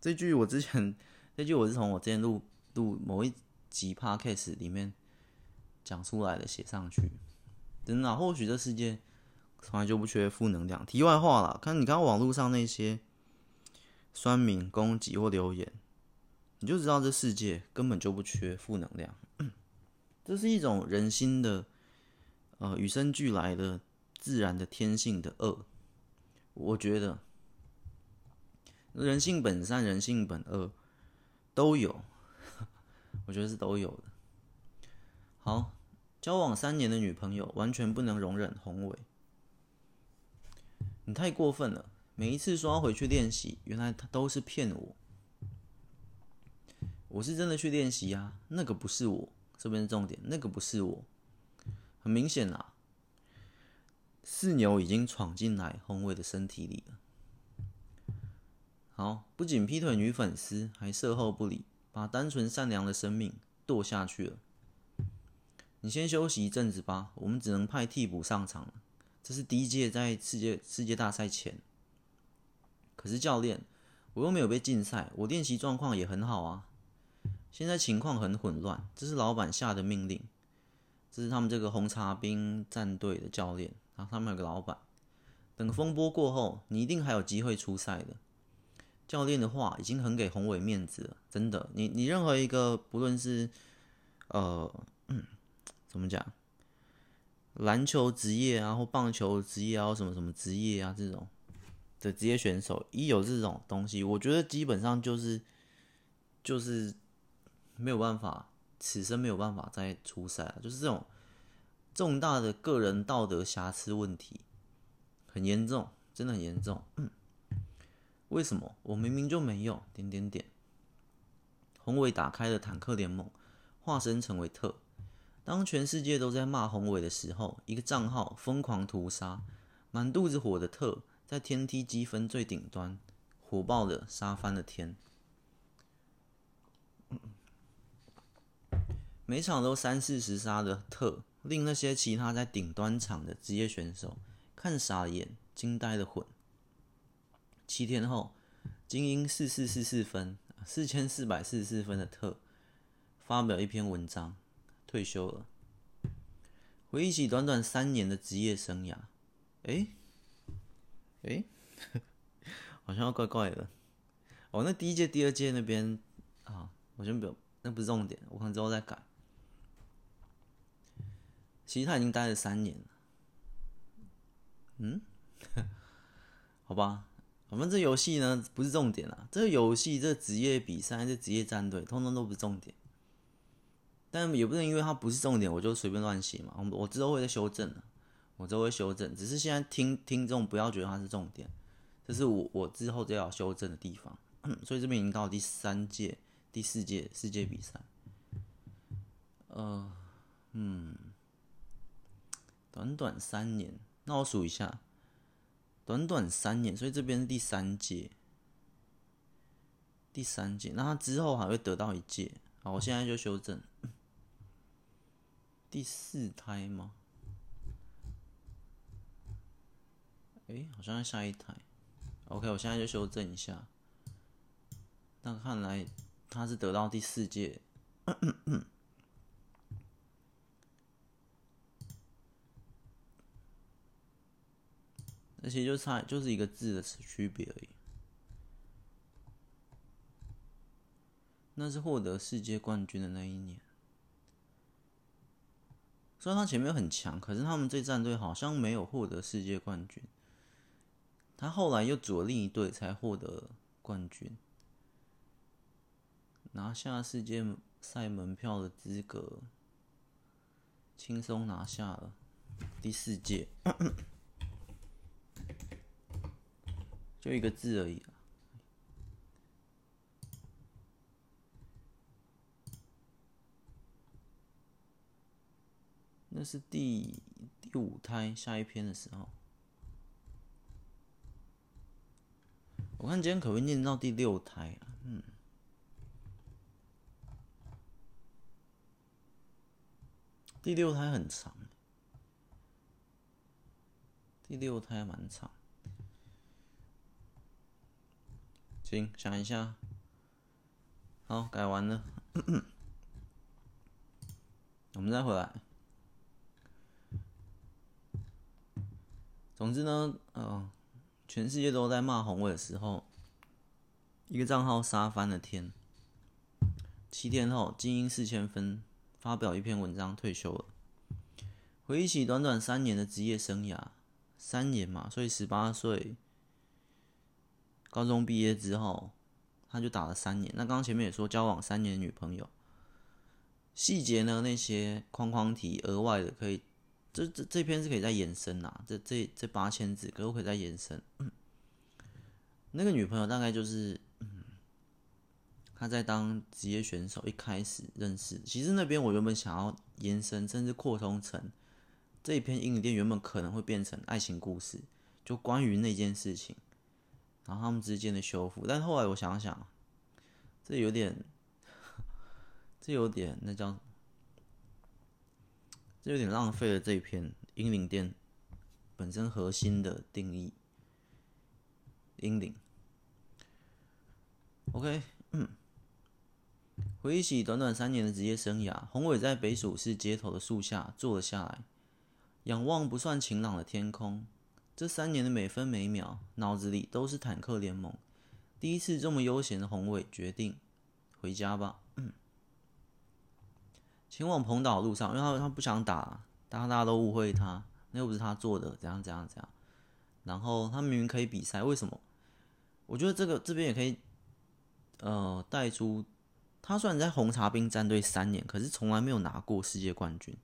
这句我之前，这句我是从我之前录录某一集 podcast 里面讲出来的，写上去。真的，或许这世界从来就不缺负能量。题外话啦，看你看网络上那些酸民攻击或留言。你就知道这世界根本就不缺负能量，这是一种人心的，呃，与生俱来的自然的天性的恶。我觉得人性本善，人性本恶都有，我觉得是都有的。好，交往三年的女朋友完全不能容忍宏伟，你太过分了！每一次说要回去练习，原来他都是骗我。我是真的去练习啊，那个不是我，这边是重点，那个不是我，很明显啊，四牛已经闯进来宏伟的身体里了。好，不仅劈腿女粉丝，还售后不理，把单纯善良的生命剁下去了。你先休息一阵子吧，我们只能派替补上场了。这是第一届在世界世界大赛前，可是教练，我又没有被禁赛，我练习状况也很好啊。现在情况很混乱，这是老板下的命令。是他们这个红茶兵战队的教练，然后他们有个老板。等风波过后，你一定还有机会出赛的。教练的话已经很给宏伟面子了，真的。你你任何一个不论是呃、怎么讲，篮球职业啊，或棒球职业啊，什么什么职业啊这种的职业选手，一有这种东西，我觉得基本上就是就是。没有办法，此生没有办法再出赛了。就是这种重大的个人道德瑕疵问题，很严重，真的很严重。为什么我明明就没有？点点点。宏伟打开了坦克联盟，化身成为特。当全世界都在骂宏伟的时候，一个账号疯狂屠杀，满肚子火的特在天梯积分最顶端，火爆的杀翻了天。每场都三四十杀的特，令那些其他在顶端场的职业选手看傻了眼、惊呆了魂。七天后，精英四四四四分，四千四百四十四分的特发表一篇文章，退休了。回忆起短短三年的职业生涯，哎，哎，好像要怪怪的。哦，那第一届、第二届那边啊，我先不，那不是重点，我可能之后再改。其实他已经待了三年了，嗯，好吧，反正这游戏呢不是重点啦。这个游戏、这职业比赛、这职业战队，通通都不是重点。但也不能因为它不是重点，我就随便乱写嘛。我我之后会再修正的，我之后会修正。只是现在听听众不要觉得它是重点，这是我我之后就要修正的地方。所以这边已经到第三届、第四届世界比赛。呃，嗯。短短三年，那我数一下，短短三年，所以这边是第三届，第三届，那他之后还会得到一届。好，我现在就修正，第四胎吗？哎、好像要下一胎。OK，我现在就修正一下。那看来他是得到第四届。而且就差就是一个字的区别而已。那是获得世界冠军的那一年。虽然他前面很强，可是他们这战队好像没有获得世界冠军。他后来又组了另一队才获得冠军，拿下世界赛门票的资格，轻松拿下了第四届，就一个字而已。啊那是第第五胎下一篇的时候，我看今天可不可以念到第六胎啊？嗯，第六胎很长，第六胎蛮长。行，想一下，好，改完了，我们再回来。总之呢，嗯、全世界都在骂红伟的时候，一个账号杀翻了天。七天后，精英四千分发表一篇文章，退休了。回忆起短短三年的职业生涯，三年嘛，所以十八岁，高中毕业之后，他就打了三年。那刚刚前面也说交往三年女朋友，细节呢，那些框框题额外的可以。这这这篇是可以再延伸呐，这这这八千字可不可以再延伸？那个女朋友大概就是，嗯，他在当职业选手一开始认识。其实那边我原本想要延伸，甚至扩充成这一篇英语店原本可能会变成爱情故事，就关于那件事情，然后他们之间的修复。但后来我想想，这有点，这有点那叫。这有点浪费了这一篇英灵殿本身核心的定义。英灵，OK，嗯，回忆起短短三年的职业生涯，宏伟在北薯市街头的树下坐了下来，仰望不算晴朗的天空。这三年的每分每秒，脑子里都是坦克联盟。第一次这么悠闲的宏伟决定回家吧。前往彭岛路上，因为他他不想打，大家大家都误会他，那又不是他做的，怎样怎样怎样。然后他明明可以比赛，为什么？我觉得这个这边也可以，呃，带出他虽然在红茶兵战队三年，可是从来没有拿过世界冠军，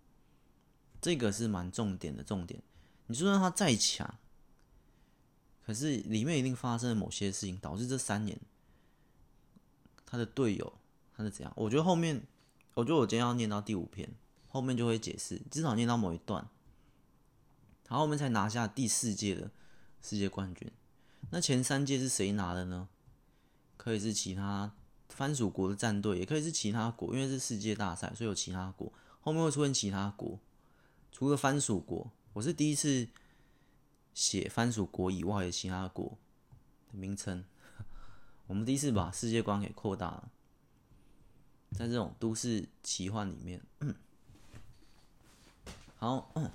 这个是蛮重点的重点。你说让他再强，可是里面一定发生了某些事情，导致这三年他的队友他是怎样？我觉得后面。我觉得我今天要念到第五篇，后面就会解释，至少念到某一段，然后后面才拿下第四届的世界冠军。那前三届是谁拿的呢？可以是其他番薯国的战队，也可以是其他国，因为是世界大赛，所以有其他国。后面会出现其他国，除了番薯国，我是第一次写番薯国以外的其他国的名称。我们第一次把世界观给扩大了。在这种都市奇幻里面，嗯、好、嗯，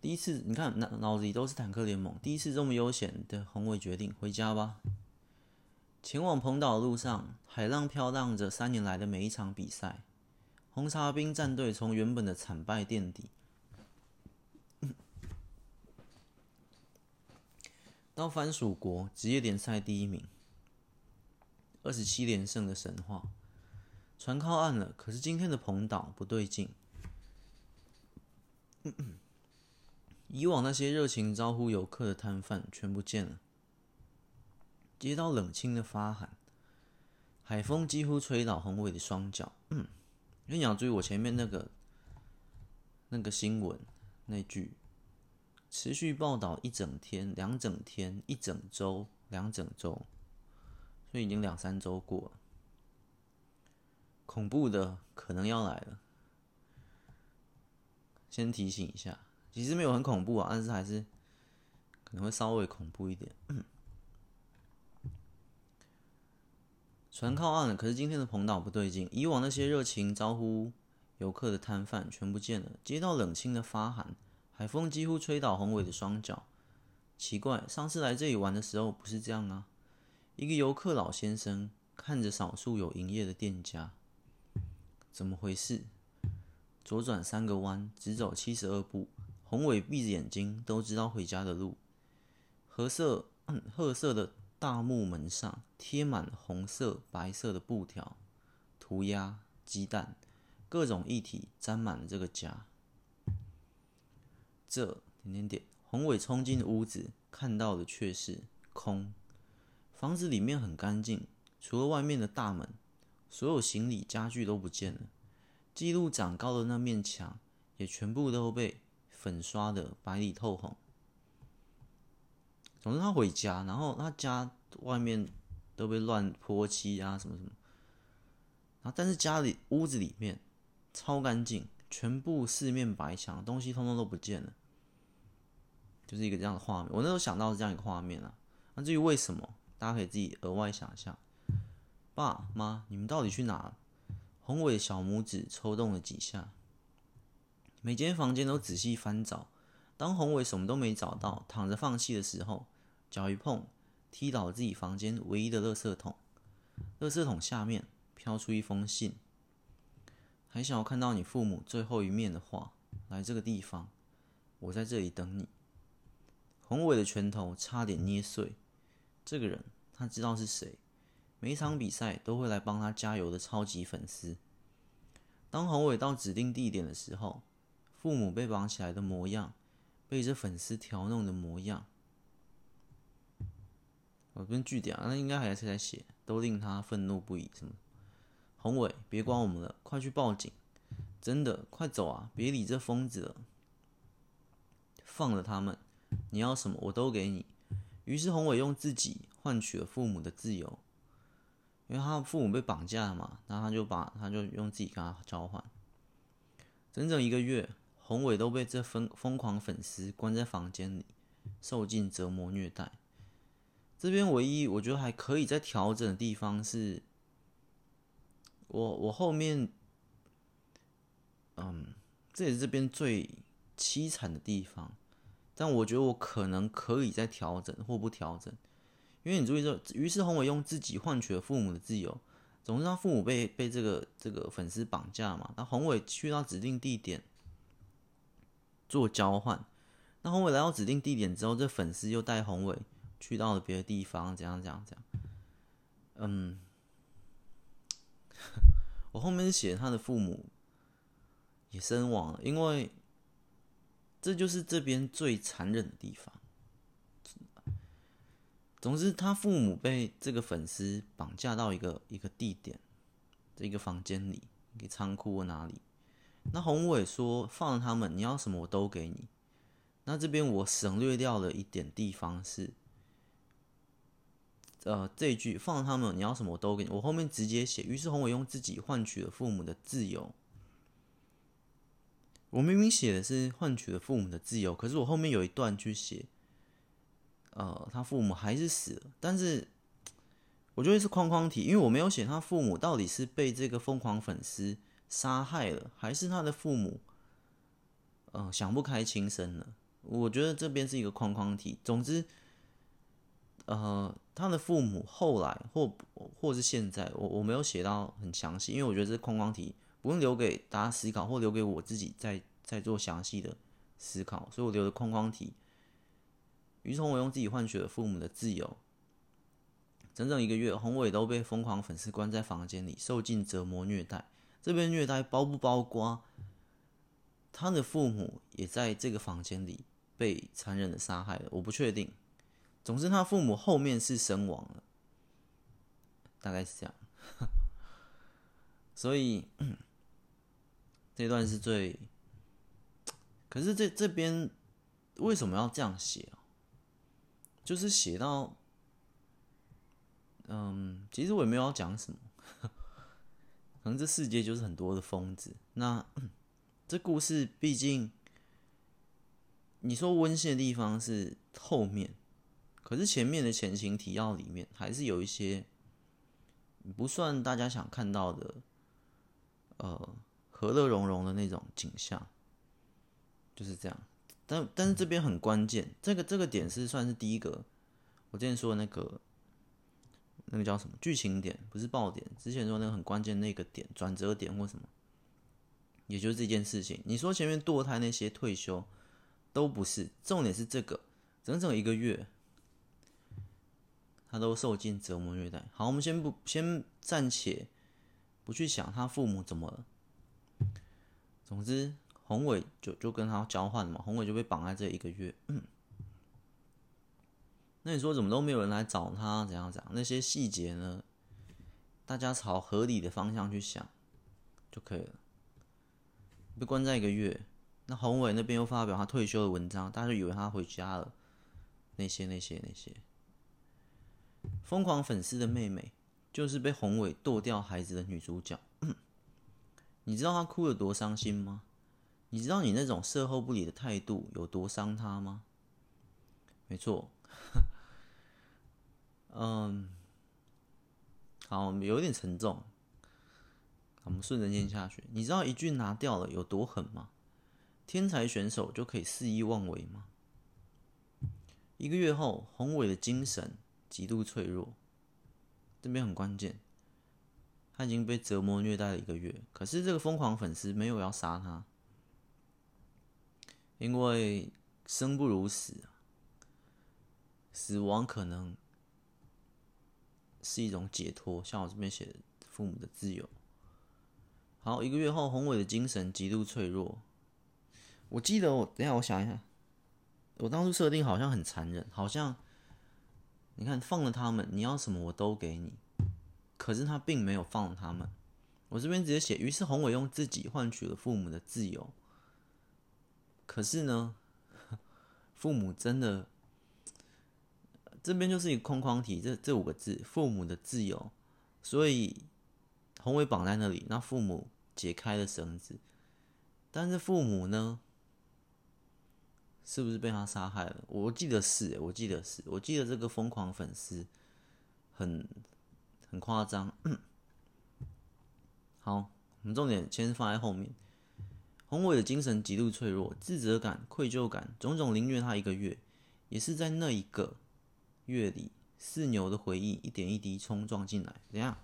第一次你看脑脑子里都是坦克联盟，第一次这么悠闲的宏伟决定回家吧。前往彭岛的路上，海浪飘荡着三年来的每一场比赛。红茶兵战队从原本的惨败垫底，到番薯国职业联赛第一名。二十七连胜的神话，船靠岸了。可是今天的彭岛不对劲，以往那些热情招呼游客的摊贩全不见了。街道冷清的发寒，海风几乎吹倒宏伟的双脚。嗯，你要注意我前面那个那个新闻那句，持续报道一整天、两整天、一整周、两整周。所以已经两三周过了，恐怖的可能要来了。先提醒一下，其实没有很恐怖啊，但是还是可能会稍微恐怖一点。船靠岸了，可是今天的彭岛不对劲，以往那些热情招呼游客的摊贩全不见了，街道冷清的发寒，海风几乎吹倒宏伟的双脚。奇怪，上次来这里玩的时候不是这样啊。一个游客老先生看着少数有营业的店家，怎么回事？左转三个弯，直走七十二步。宏伟闭着眼睛都知道回家的路。褐色褐色的大木门上贴满红色、白色的布条，涂鸦、鸡蛋，各种液体沾满了这个家。这点点点，宏伟冲进屋子，看到的却是空。房子里面很干净，除了外面的大门，所有行李、家具都不见了。记录长高的那面墙也全部都被粉刷的白里透红。总之，他回家，然后他家外面都被乱泼漆啊，什么什么。然后，但是家里屋子里面超干净，全部四面白墙，东西通通都不见了，就是一个这样的画面。我那时候想到是这样一个画面啊。那至于为什么，大家可以自己额外想象。爸妈，你们到底去哪了？宏伟小拇指抽动了几下，每间房间都仔细翻找。当宏伟什么都没找到，躺着放弃的时候，脚一碰，踢倒了自己房间唯一的垃圾桶。垃圾桶下面飘出一封信，还想要看到你父母最后一面的话，来这个地方，我在这里等你。宏伟的拳头差点捏碎。这个人，他知道是谁。每一场比赛都会来帮他加油的超级粉丝。当宏伟到指定地点的时候，父母被绑起来的模样，被这粉丝调弄的模样，我这边句点啊，那应该还是在写，都令他愤怒不已。什么？宏伟，别管我们了，快去报警！真的，快走啊！别理这疯子了，放了他们，你要什么我都给你。于是宏伟用自己换取了父母的自由。因为他的父母被绑架了嘛，然后他就把他就用自己跟他交换，整整一个月，宏伟都被这疯疯狂粉丝关在房间里，受尽折磨虐待。这边唯一我觉得还可以再调整的地方是，我我后面，嗯，这也是这边最凄惨的地方，但我觉得我可能可以再调整或不调整。因为你注意说，于是宏伟用自己换取了父母的自由。总之，他父母被被这个这个粉丝绑架嘛。那宏伟去到指定地点做交换。那宏伟来到指定地点之后，这粉丝又带宏伟去到了别的地方，怎样怎样怎样。嗯，我后面写他的父母也身亡了，因为这就是这边最残忍的地方。总之，他父母被这个粉丝绑架到一个一个地点，这一个房间里，一个仓库或哪里。那宏伟说放了他们，你要什么我都给你。那这边我省略掉了一点地方是，呃，这一句放他们，你要什么我都给你。我后面直接写，于是宏伟用自己换取了父母的自由。我明明写的是换取了父母的自由，可是我后面有一段去写。呃，他父母还是死了，但是我觉得是框框题，因为我没有写他父母到底是被这个疯狂粉丝杀害了，还是他的父母呃想不开轻生了。我觉得这边是一个框框题。总之，呃，他的父母后来或或是现在，我我没有写到很详细，因为我觉得这框框题不用留给大家思考，或留给我自己再再做详细的思考，所以我留的框框题。于是我用自己换取了父母的自由。整整一个月，宏伟都被疯狂粉丝关在房间里，受尽折磨虐待。这边虐待包不包括他的父母也在这个房间里被残忍的杀害了？我不确定。总之，他父母后面是身亡了，大概是这样。所以这段是最……可是这这边为什么要这样写？就是写到，嗯，其实我也没有要讲什么，可能这世界就是很多的疯子。那这故事毕竟，你说温馨的地方是后面，可是前面的前情提要里面还是有一些不算大家想看到的，呃，和乐融融的那种景象，就是这样。但但是这边很关键，这个这个点是算是第一个，我之前说的那个那个叫什么剧情点，不是爆点。之前说那个很关键那个点转折点或什么，也就是这件事情。你说前面堕胎那些退休都不是重点，是这个整整一个月，他都受尽折磨虐待。好，我们先不先暂且不去想他父母怎么了。总之，宏伟就就跟他交换嘛，宏伟就被绑在这一个月。嗯。那你说怎么都没有人来找他？怎样怎样？那些细节呢？大家朝合理的方向去想就可以了。被关在一个月，那宏伟那边又发表他退休的文章，大家就以为他回家了。那些那些那些，疯狂粉丝的妹妹就是被宏伟剁掉孩子的女主角。你知道她哭有多伤心吗？你知道你那种事后不理的态度有多伤她吗？没错。嗯，好，有点沉重。我们顺着念下去。你知道一句拿掉了有多狠吗？天才选手就可以肆意妄为吗？一个月后，宏伟的精神极度脆弱。这边很关键，他已经被折磨虐待了一个月。可是这个疯狂粉丝没有要杀他，因为生不如死，死亡可能。是一种解脱，像我这边写的父母的自由。好，一个月后，宏伟的精神极度脆弱。我记得我，等一下我想一下，我当初设定好像很残忍，好像你看放了他们，你要什么我都给你。可是他并没有放了他们，我这边直接写，于是宏伟用自己换取了父母的自由。可是呢，父母真的。这边就是一个框框题，这这五个字，父母的自由，所以宏伟绑在那里，那父母解开了绳子，但是父母呢，是不是被他杀害了？我记得是，我记得是，我记得这个疯狂粉丝很很夸张。好，我们重点先放在后面，宏伟的精神极度脆弱，自责感、愧疚感，种种凌虐他一个月，也是在那一个。月里，四牛的回忆一点一滴冲撞进来。怎样？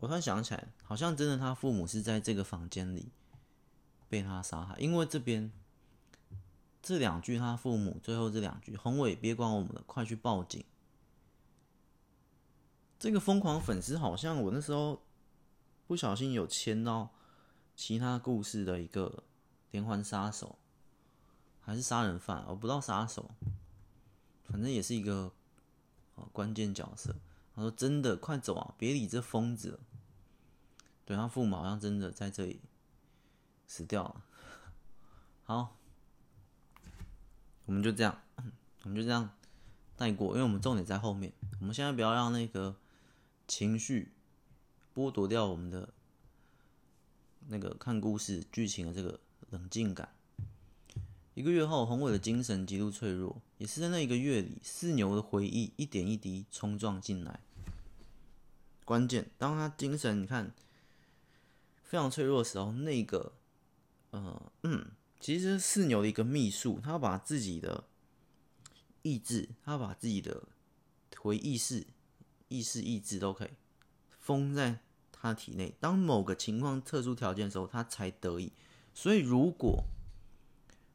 我突然想起来，好像真的他父母是在这个房间里被他杀害。因为这边这两句，他父母最后这两句：“宏伟，别管我们了，快去报警。”这个疯狂粉丝好像我那时候不小心有签到其他故事的一个连环杀手，还是杀人犯？我不知道杀手。反正也是一个关键角色。他说：“真的，快走啊，别理这疯子。”对，他父母好像真的在这里死掉了。好，我们就这样，我们就这样带过，因为我们重点在后面。我们现在不要让那个情绪剥夺掉我们的那个看故事剧情的这个冷静感。一个月后，宏伟的精神极度脆弱，也是在那一个月里，四牛的回忆一点一滴冲撞进来。关键，当他精神你看非常脆弱的时候，那个，呃，嗯，其实是四牛的一个秘术，他把自己的意志，他把自己的回忆式、意识、意志都可以封在他体内。当某个情况、特殊条件的时候，他才得以。所以，如果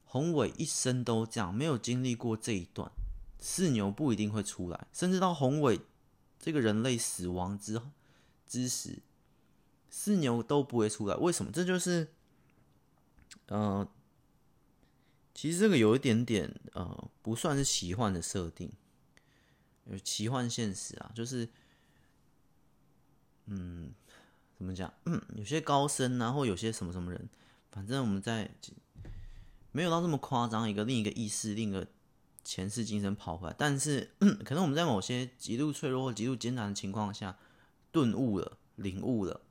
宏伟一生都这样，没有经历过这一段，四牛不一定会出来，甚至到宏伟这个人类死亡之之时，四牛都不会出来。为什么？这就是，呃，其实这个有一点点呃，不算是奇幻的设定，有奇幻现实啊，就是，嗯，怎么讲？嗯，有些高僧啊，或有些什么什么人，反正我们在。没有到这么夸张，一个另一个意识，另一个前世今生跑回来。但是，可能我们在某些极度脆弱或极度艰难的情况下，顿悟了、领悟了、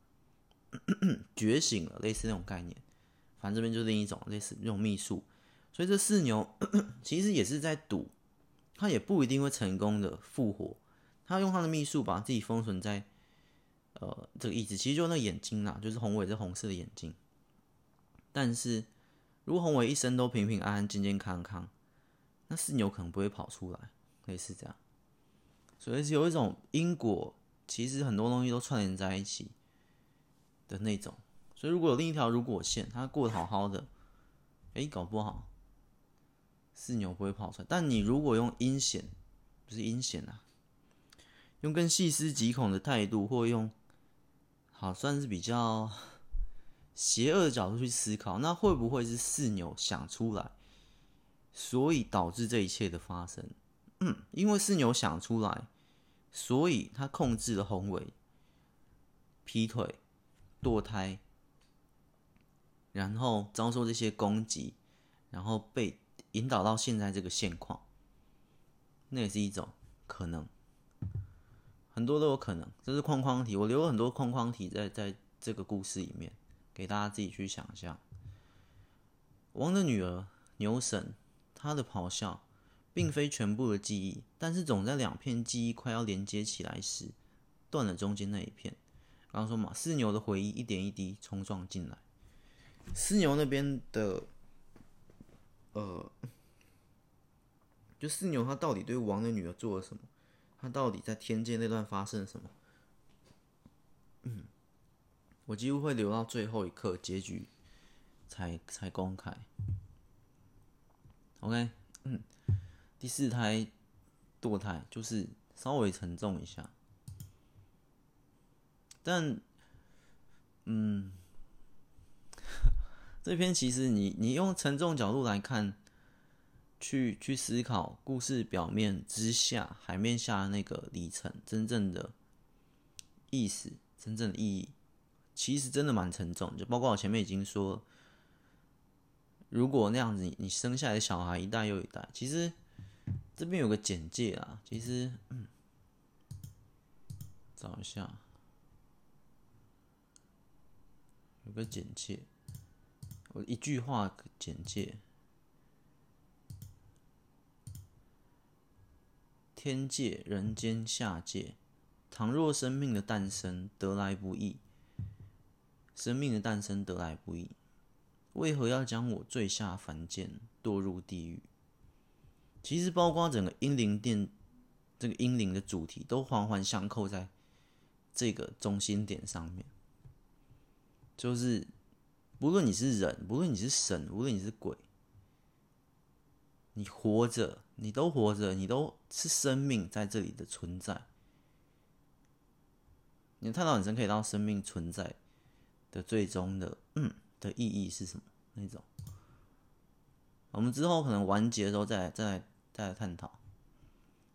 觉醒了，类似那种概念。反正这边就是另一种类似那种秘术。所以这四牛 其实也是在赌，他也不一定会成功的复活。他用他的秘术把自己封存在呃这个意志，其实就那眼睛啦，就是宏伟这红色的眼睛。但是。如果宏伟一生都平平安安、健健康康，那四牛可能不会跑出来，类似这样。所以是有一种因果，其实很多东西都串联在一起的那种。所以如果有另一条如果线，他过得好好的，哎，搞不好四牛不会跑出来。但你如果用阴险，不是阴险啊，用更细思极恐的态度，或用好算是比较 邪恶的角度去思考，那会不会是四牛想出来，所以导致这一切的发生？嗯，因为四牛想出来，所以他控制了宏伟，劈腿、堕胎，然后遭受这些攻击，然后被引导到现在这个现况，那也是一种可能，很多都有可能。这是框框题，我留了很多框框题在在这个故事里面，给大家自己去想象。王的女儿牛婶，她的咆哮。并非全部的记忆，但是总在两片记忆快要连接起来时，断了中间那一片。刚刚说嘛，四牛的回忆一点一滴冲撞进来。四牛那边的，呃，就四牛他到底对王的女儿做了什么？他到底在天界那段发生了什么？嗯，我几乎会留到最后一刻结局才才公开。OK，嗯。第四胎堕胎就是稍微沉重一下，但，嗯，这篇其实你你用沉重角度来看，去去思考故事表面之下海面下的那个里程真正的意思、真正的意义，其实真的蛮沉重。就包括我前面已经说，如果那样子，你生下来的小孩一代又一代，其实。这边有个简介啊，其实，嗯，找一下，有个简介，我一句话简介：天界、人间、下界，倘若生命的诞生得来不易，生命的诞生得来不易，为何要将我坠下凡间，堕入地狱？其实，包括整个英灵殿这个英灵的主题，都环环相扣在这个中心点上面。就是，不论你是人，不论你是神，无论你是鬼，你活着，你都活着，你都是生命在这里的存在。你探讨人生，可以到生命存在的最终的嗯的意义是什么？那种，我们之后可能完结的时候再来再来。再来探讨。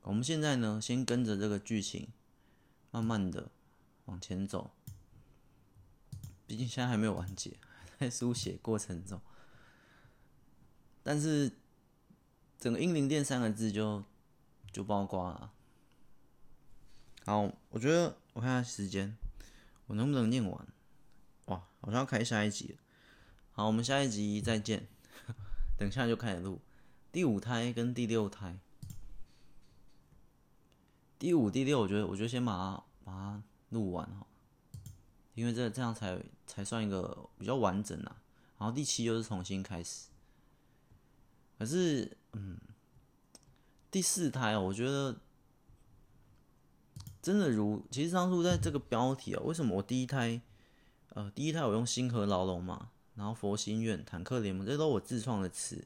我们现在呢，先跟着这个剧情，慢慢的往前走。毕竟现在还没有完结，在书写过程中。但是，整个英灵殿三个字就就曝光了。好，我觉得我看下时间，我能不能念完？哇，好像要开下一集了。好，我们下一集再见。等下就开始录。第五胎跟第六胎，第五、第六，我觉得，我觉得先把它把它录完哈，因为这这样才才算一个比较完整啊。然后第七又是重新开始，可是，嗯，第四胎哦，我觉得真的如，其实当初在这个标题啊，为什么我第一胎，呃，第一胎我用星河牢笼嘛，然后佛心院、坦克联盟，这都我自创的词。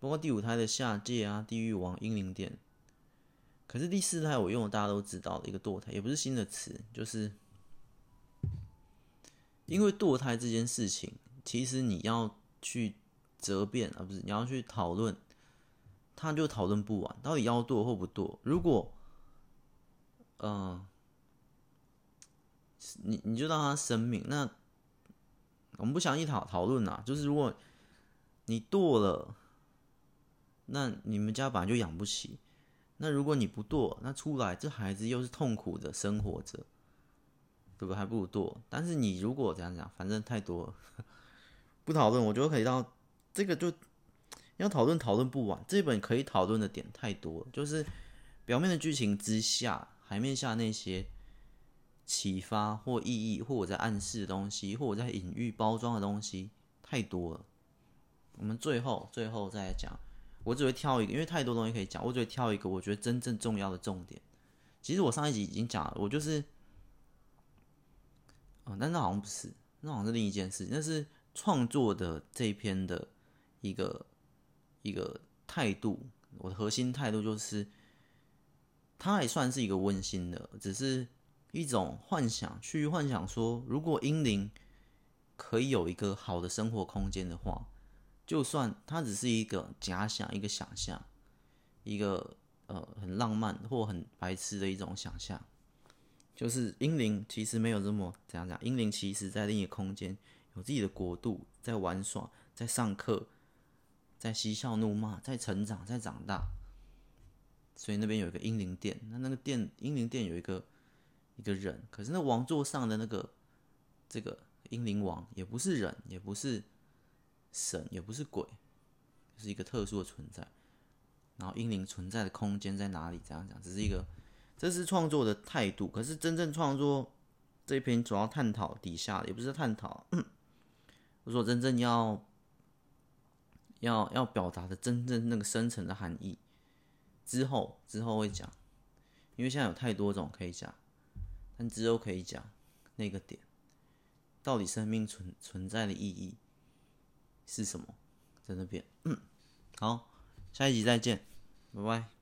包括第五胎的下界啊，地狱王、英灵殿。可是第四胎我用的大家都知道的一个堕胎，也不是新的词，就是因为堕胎这件事情，其实你要去责辩啊，不是你要去讨论，他就讨论不完，到底要堕或不堕。如果，嗯、你你就当他生命，那我们不详细讨讨论啦，就是如果你堕了。那你们家本来就养不起，那如果你不堕，那出来这孩子又是痛苦的生活着，对不对？还不如多。但是你如果这样讲，反正太多了，不讨论，我觉得可以到这个就要讨论讨论不完。这本可以讨论的点太多，就是表面的剧情之下，海面下那些启发或意义，或我在暗示的东西，或我在隐喻包装的东西太多了。我们最后最后再讲。我只会挑一个，因为太多东西可以讲，我只会挑一个我觉得真正重要的重点。其实我上一集已经讲了，我就是，哦，但那好像不是，那好像是另一件事。那是创作的这一篇的一个一个态度，我的核心态度就是，它还算是一个温馨的，只是一种幻想，去幻想说，如果英灵可以有一个好的生活空间的话，就算它只是一个假想、一个想象、一个呃很浪漫或很白痴的一种想象，就是英灵其实没有这么怎样讲，英灵其实在另一个空间有自己的国度，在玩耍，在上课，在嬉笑怒骂，在成长，在长大。所以那边有一个英灵殿，那那个殿英灵殿有一个一个人，可是那王座上的那个这个英灵王也不是人，也不是神，也不是鬼，是一个特殊的存在。然后英灵存在的空间在哪里？怎样讲，只是一个这是创作的态度。可是真正创作这篇主要探讨底下，也不是探讨，我说真正要要要表达的真正那个深层的含义。之后之后会讲，因为现在有太多种可以讲，但之后可以讲那个点，到底生命存存在的意义是什么，在那边。嗯，好，下一集再见，拜拜。